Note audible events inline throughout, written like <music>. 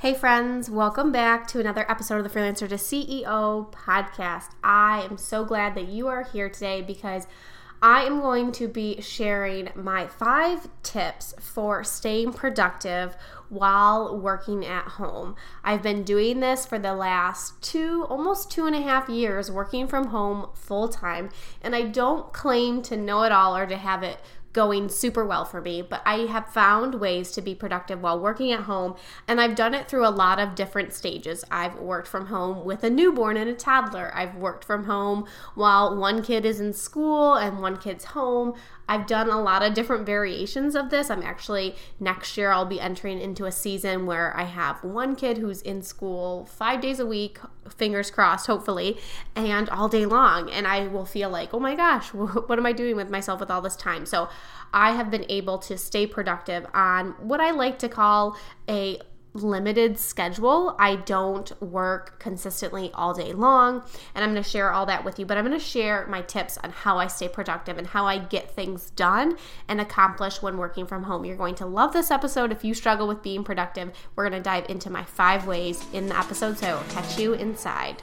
Hey, friends, welcome back to another episode of the Freelancer to CEO podcast. I am so glad that you are here today because I am going to be sharing my five tips for staying productive while working at home. I've been doing this for the last two, almost two and a half years, working from home full time, and I don't claim to know it all or to have it going super well for me, but I have found ways to be productive while working at home, and I've done it through a lot of different stages. I've worked from home with a newborn and a toddler. I've worked from home while one kid is in school and one kid's home. I've done a lot of different variations of this. I'm actually next year I'll be entering into a season where I have one kid who's in school 5 days a week, fingers crossed hopefully, and all day long and I will feel like, "Oh my gosh, <laughs> what am I doing with myself with all this time?" So, I have been able to stay productive on what I like to call a limited schedule. I don't work consistently all day long, and I'm going to share all that with you. But I'm going to share my tips on how I stay productive and how I get things done and accomplish when working from home. You're going to love this episode. If you struggle with being productive, we're going to dive into my five ways in the episode. So, catch you inside.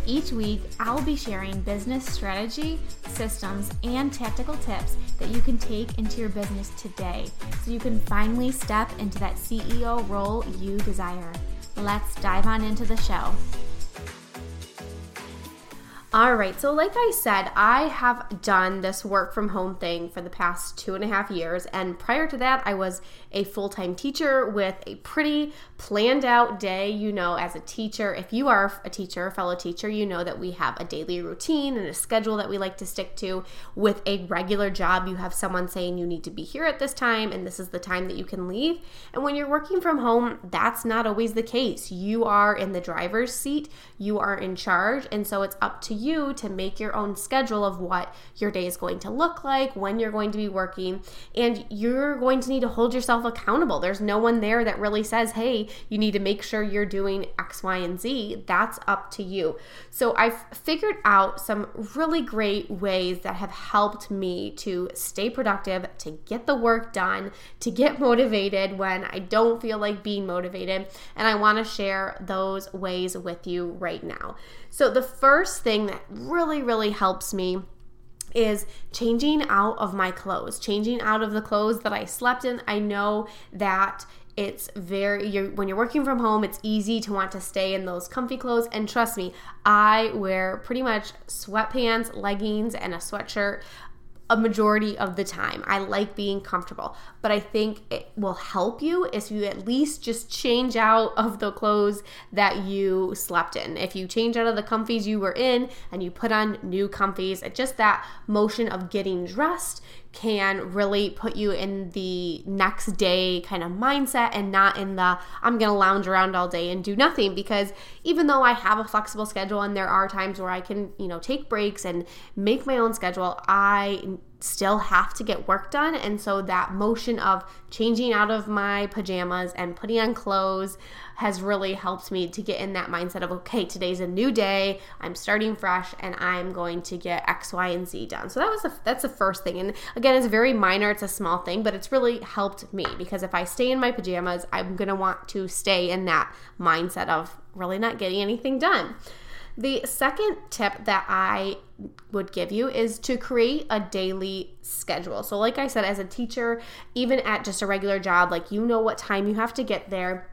Each week, I'll be sharing business strategy, systems, and tactical tips that you can take into your business today so you can finally step into that CEO role you desire. Let's dive on into the show. All right, so like I said, I have done this work from home thing for the past two and a half years. And prior to that, I was a full time teacher with a pretty planned out day. You know, as a teacher, if you are a teacher, a fellow teacher, you know that we have a daily routine and a schedule that we like to stick to. With a regular job, you have someone saying you need to be here at this time and this is the time that you can leave. And when you're working from home, that's not always the case. You are in the driver's seat, you are in charge. And so it's up to you to make your own schedule of what your day is going to look like, when you're going to be working, and you're going to need to hold yourself accountable. There's no one there that really says, hey, you need to make sure you're doing X, Y, and Z. That's up to you. So I've figured out some really great ways that have helped me to stay productive, to get the work done, to get motivated when I don't feel like being motivated. And I want to share those ways with you right now. So, the first thing that really, really helps me is changing out of my clothes, changing out of the clothes that I slept in. I know that it's very you're, when you're working from home it's easy to want to stay in those comfy clothes and trust me i wear pretty much sweatpants leggings and a sweatshirt a majority of the time. I like being comfortable, but I think it will help you if you at least just change out of the clothes that you slept in. If you change out of the comfies you were in and you put on new comfies, just that motion of getting dressed can really put you in the next day kind of mindset and not in the I'm going to lounge around all day and do nothing. Because even though I have a flexible schedule and there are times where I can, you know, take breaks and make my own schedule, I still have to get work done. And so that motion of changing out of my pajamas and putting on clothes has really helped me to get in that mindset of, okay, today's a new day. I'm starting fresh and I'm going to get X, Y, and Z done. So that was the, that's the first thing. And again, it's very minor. It's a small thing, but it's really helped me because if I stay in my pajamas, I'm going to want to stay in that mindset of really not getting anything done. The second tip that I would give you is to create a daily schedule. So, like I said, as a teacher, even at just a regular job, like you know what time you have to get there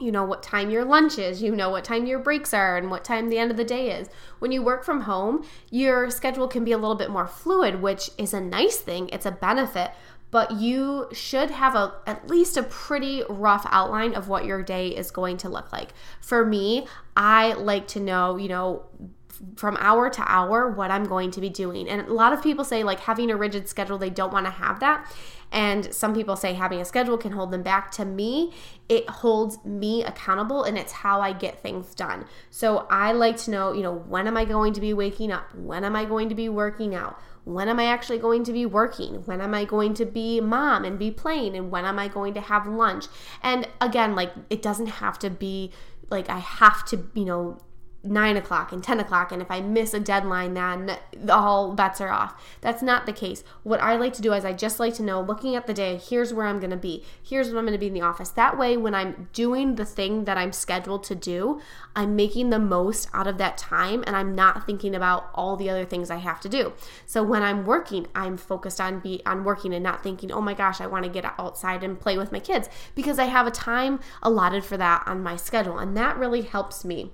you know what time your lunch is, you know what time your breaks are, and what time the end of the day is. When you work from home, your schedule can be a little bit more fluid, which is a nice thing, it's a benefit. But you should have a at least a pretty rough outline of what your day is going to look like. For me, I like to know, you know, from hour to hour what I'm going to be doing. And a lot of people say like having a rigid schedule, they don't want to have that. And some people say having a schedule can hold them back. To me, it holds me accountable and it's how I get things done. So I like to know, you know, when am I going to be waking up? When am I going to be working out? When am I actually going to be working? When am I going to be mom and be playing? And when am I going to have lunch? And again, like it doesn't have to be like I have to, you know, nine o'clock and 10 o'clock, and if I miss a deadline, then all bets are off. That's not the case. What I like to do is I just like to know, looking at the day, here's where I'm going to be, here's when I'm going to be in the office. That way, when I'm doing the thing that I'm scheduled to do, I'm making the most out of that time and I'm not thinking about all the other things I have to do. So when I'm working, I'm focused on be on working and not thinking, "Oh my gosh, I want to get outside and play with my kids" because I have a time allotted for that on my schedule and that really helps me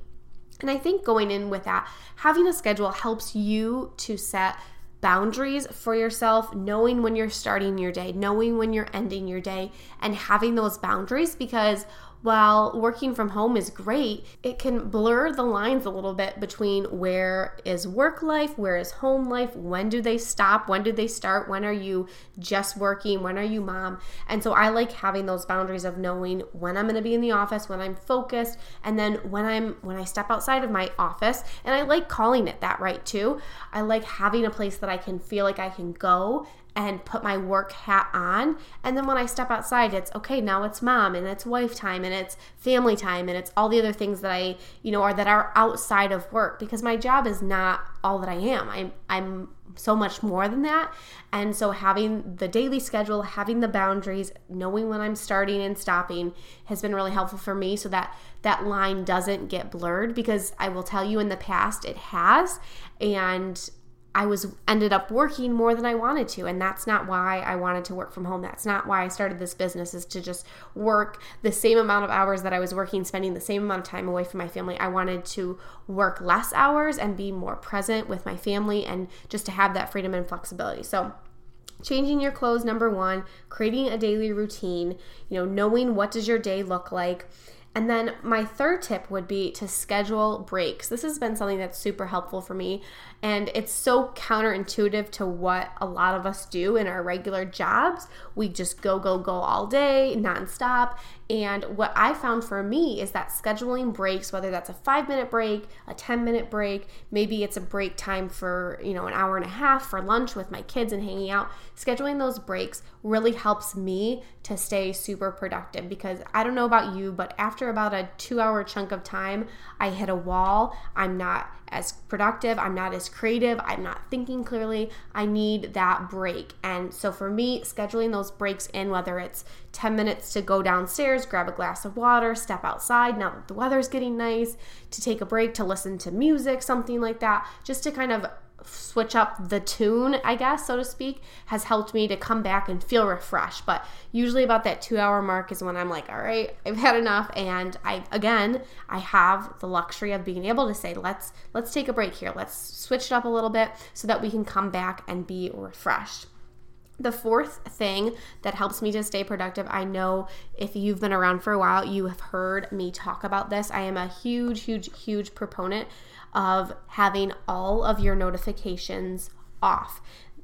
and I think going in with that, having a schedule helps you to set boundaries for yourself, knowing when you're starting your day, knowing when you're ending your day, and having those boundaries because while working from home is great, it can blur the lines a little bit between where is work life, where is home life, when do they stop, when do they start, when are you just working, when are you mom. And so I like having those boundaries of knowing when I'm going to be in the office, when I'm focused, and then when I'm when I step outside of my office, and I like calling it that right too. I like having a place that I can feel like I can go and put my work hat on. And then when I step outside, it's okay, now it's mom and it's wife time and it's family time and it's all the other things that I, you know, are that are outside of work because my job is not all that I am. I'm I'm so much more than that. And so having the daily schedule, having the boundaries, knowing when I'm starting and stopping has been really helpful for me so that that line doesn't get blurred because I will tell you in the past it has and I was ended up working more than I wanted to and that's not why I wanted to work from home. That's not why I started this business is to just work the same amount of hours that I was working spending the same amount of time away from my family. I wanted to work less hours and be more present with my family and just to have that freedom and flexibility. So changing your clothes number 1, creating a daily routine, you know, knowing what does your day look like and then my third tip would be to schedule breaks. This has been something that's super helpful for me. And it's so counterintuitive to what a lot of us do in our regular jobs. We just go, go, go all day, nonstop. And what I found for me is that scheduling breaks, whether that's a five minute break, a 10 minute break, maybe it's a break time for, you know, an hour and a half for lunch with my kids and hanging out, scheduling those breaks really helps me to stay super productive because I don't know about you, but after about a two hour chunk of time, I hit a wall. I'm not as productive, I'm not as creative, I'm not thinking clearly. I need that break. And so for me, scheduling those breaks in, whether it's 10 minutes to go downstairs, grab a glass of water, step outside now that the weather's getting nice, to take a break, to listen to music, something like that, just to kind of switch up the tune, I guess, so to speak, has helped me to come back and feel refreshed. But usually about that two hour mark is when I'm like, all right, I've had enough. And I again I have the luxury of being able to say, let's let's take a break here. Let's switch it up a little bit so that we can come back and be refreshed. The fourth thing that helps me to stay productive, I know if you've been around for a while, you have heard me talk about this. I am a huge, huge, huge proponent of having all of your notifications off.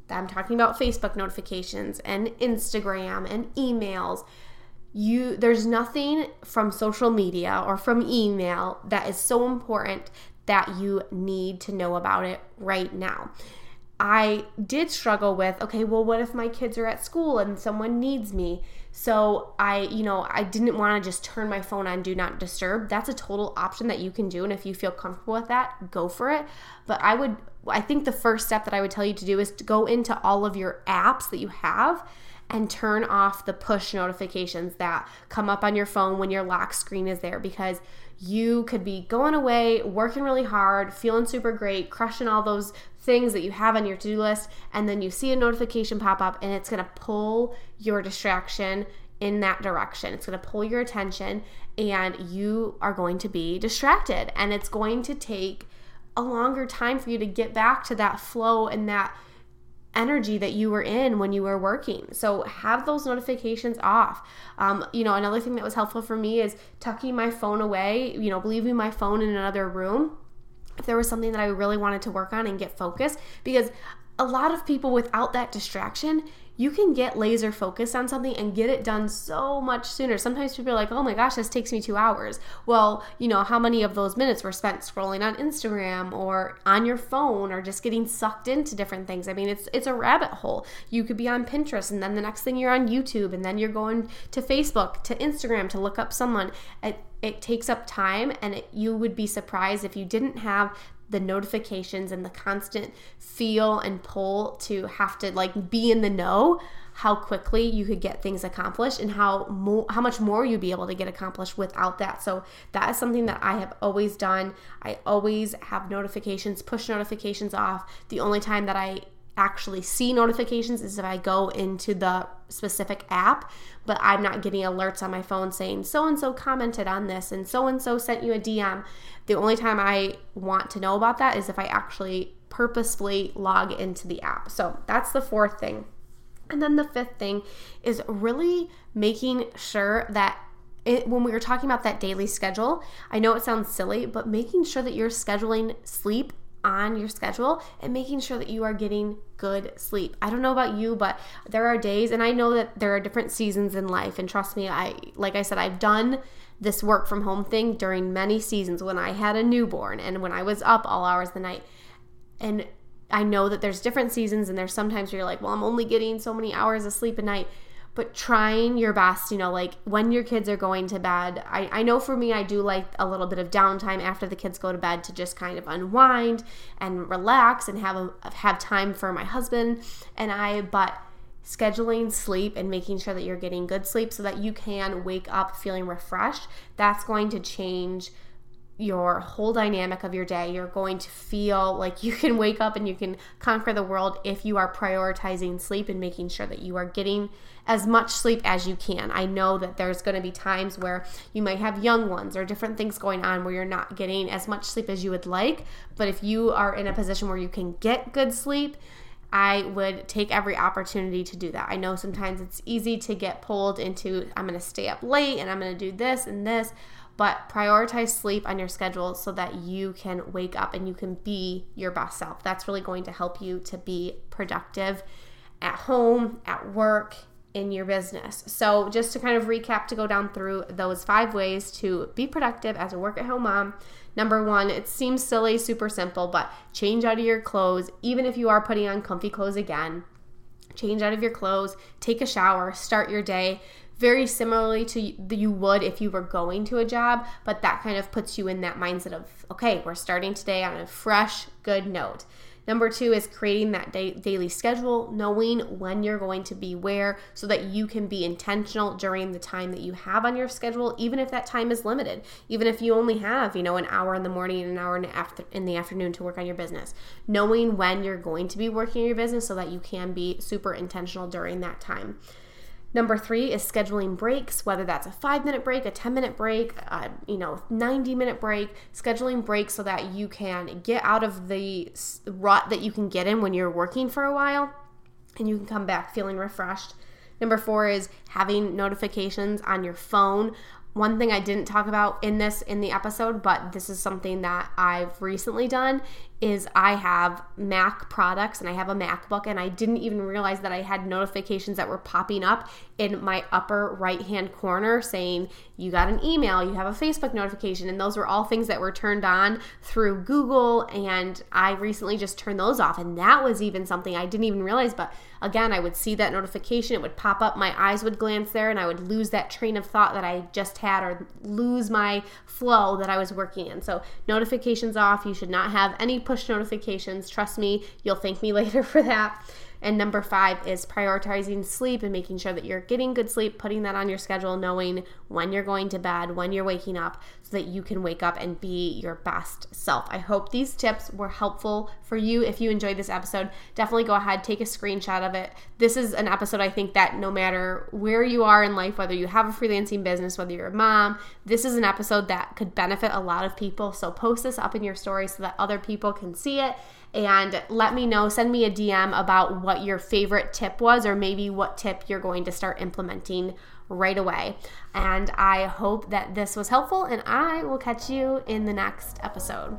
I'm talking about Facebook notifications and Instagram and emails. You there's nothing from social media or from email that is so important that you need to know about it right now. I did struggle with, okay, well, what if my kids are at school and someone needs me? So I, you know, I didn't want to just turn my phone on do not disturb. That's a total option that you can do. And if you feel comfortable with that, go for it. But I would, I think the first step that I would tell you to do is to go into all of your apps that you have and turn off the push notifications that come up on your phone when your lock screen is there because you could be going away, working really hard, feeling super great, crushing all those things that you have on your to do list, and then you see a notification pop up and it's gonna pull your distraction in that direction. It's gonna pull your attention and you are going to be distracted. And it's going to take a longer time for you to get back to that flow and that energy that you were in when you were working. So have those notifications off. Um, you know, another thing that was helpful for me is tucking my phone away, you know, leaving my phone in another room if there was something that I really wanted to work on and get focused because a lot of people without that distraction you can get laser focused on something and get it done so much sooner. Sometimes people are like, oh my gosh, this takes me two hours. Well, you know, how many of those minutes were spent scrolling on Instagram or on your phone or just getting sucked into different things? I mean, it's it's a rabbit hole. You could be on Pinterest and then the next thing you're on YouTube and then you're going to Facebook, to Instagram to look up someone. It, it takes up time and it, you would be surprised if you didn't have the notifications and the constant feel and pull to have to like be in the know how quickly you could get things accomplished and how how much more you'd be able to get accomplished without that. So that is something that I have always done. I always have notifications, push notifications off. The only time that I actually see notifications is if I go into the specific app, but I'm not getting alerts on my phone saying so and so commented on this and so and so sent you a DM. The only time I want to know about that is if I actually purposefully log into the app. So that's the fourth thing. And then the fifth thing is really making sure that it, when we were talking about that daily schedule, I know it sounds silly, but making sure that you're scheduling sleep on your schedule and making sure that you are getting good sleep. I don't know about you, but there are days and I know that there are different seasons in life and trust me, I like I said I've done this work from home thing during many seasons when I had a newborn and when I was up all hours of the night. And I know that there's different seasons and there's sometimes where you're like, well, I'm only getting so many hours of sleep a night. But trying your best, you know, like when your kids are going to bed. I, I know for me, I do like a little bit of downtime after the kids go to bed to just kind of unwind and relax and have a, have time for my husband and I. But scheduling sleep and making sure that you're getting good sleep so that you can wake up feeling refreshed, that's going to change your whole dynamic of your day. You're going to feel like you can wake up and you can conquer the world if you are prioritizing sleep and making sure that you are getting as much sleep as you can. I know that there's going to be times where you might have young ones or different things going on where you're not getting as much sleep as you would like, but if you are in a position where you can get good sleep, I would take every opportunity to do that. I know sometimes it's easy to get pulled into I'm going to stay up late and I'm going to do this and this, but prioritize sleep on your schedule so that you can wake up and you can be your best self. That's really going to help you to be productive at home, at work, in your business. So, just to kind of recap to go down through those five ways to be productive as a work at home mom Number one, it seems silly, super simple, but change out of your clothes, even if you are putting on comfy clothes again. Change out of your clothes, take a shower, start your day very similarly to you would if you were going to a job, but that kind of puts you in that mindset of, okay, we're starting today on a fresh, good note. Number two is creating that day, daily schedule, knowing when you're going to be where so that you can be intentional during the time that you have on your schedule, even if that time is limited. Even if you only have, you know, an hour in the morning and an hour in the, after, in the afternoon to work on your business. Knowing when you're going to be working your business so that you can be super intentional during that time. Number three is scheduling breaks, whether that's a five minute break, a 10 minute break, you know, 90 minute break, scheduling breaks so that you can get out of the rut that you can get in when you're working for a while and you can come back feeling refreshed. Number four is having notifications on your phone one thing I didn't talk about in this in the episode, but this is something that I've recently done is I have Mac products and I have a MacBook and I didn't even realize that I had notifications that were popping up in my upper right hand corner saying you got an email, you have a Facebook notification and those were all things that were turned on through Google and I recently just turned those off and that was even something I didn't even realize but again I would see that notification it would pop up my eyes would glance there and I would lose that train of thought that I just had or lose my flow that I was working in. So notifications off, you should not have any push notifications. Trust me, you'll thank me <laughs> later for that. And number five is prioritizing sleep and making sure that you're getting good sleep, putting that on your schedule, knowing when you're going to bed, when you're waking up, so that you can wake up and be your best self. I hope these tips were helpful for you. If you enjoyed this episode, definitely go ahead, take a screenshot of it. This is an episode I think that no matter where you are in life, whether you have a freelancing business, whether you're a mom, this is an episode that could benefit a lot of people. So post this up in your story so that other people can see it and let me know. Send me a DM about what your favorite tip was, or maybe what tip you're going to start implementing right away. And I hope that this was helpful, and I will catch you in the next episode.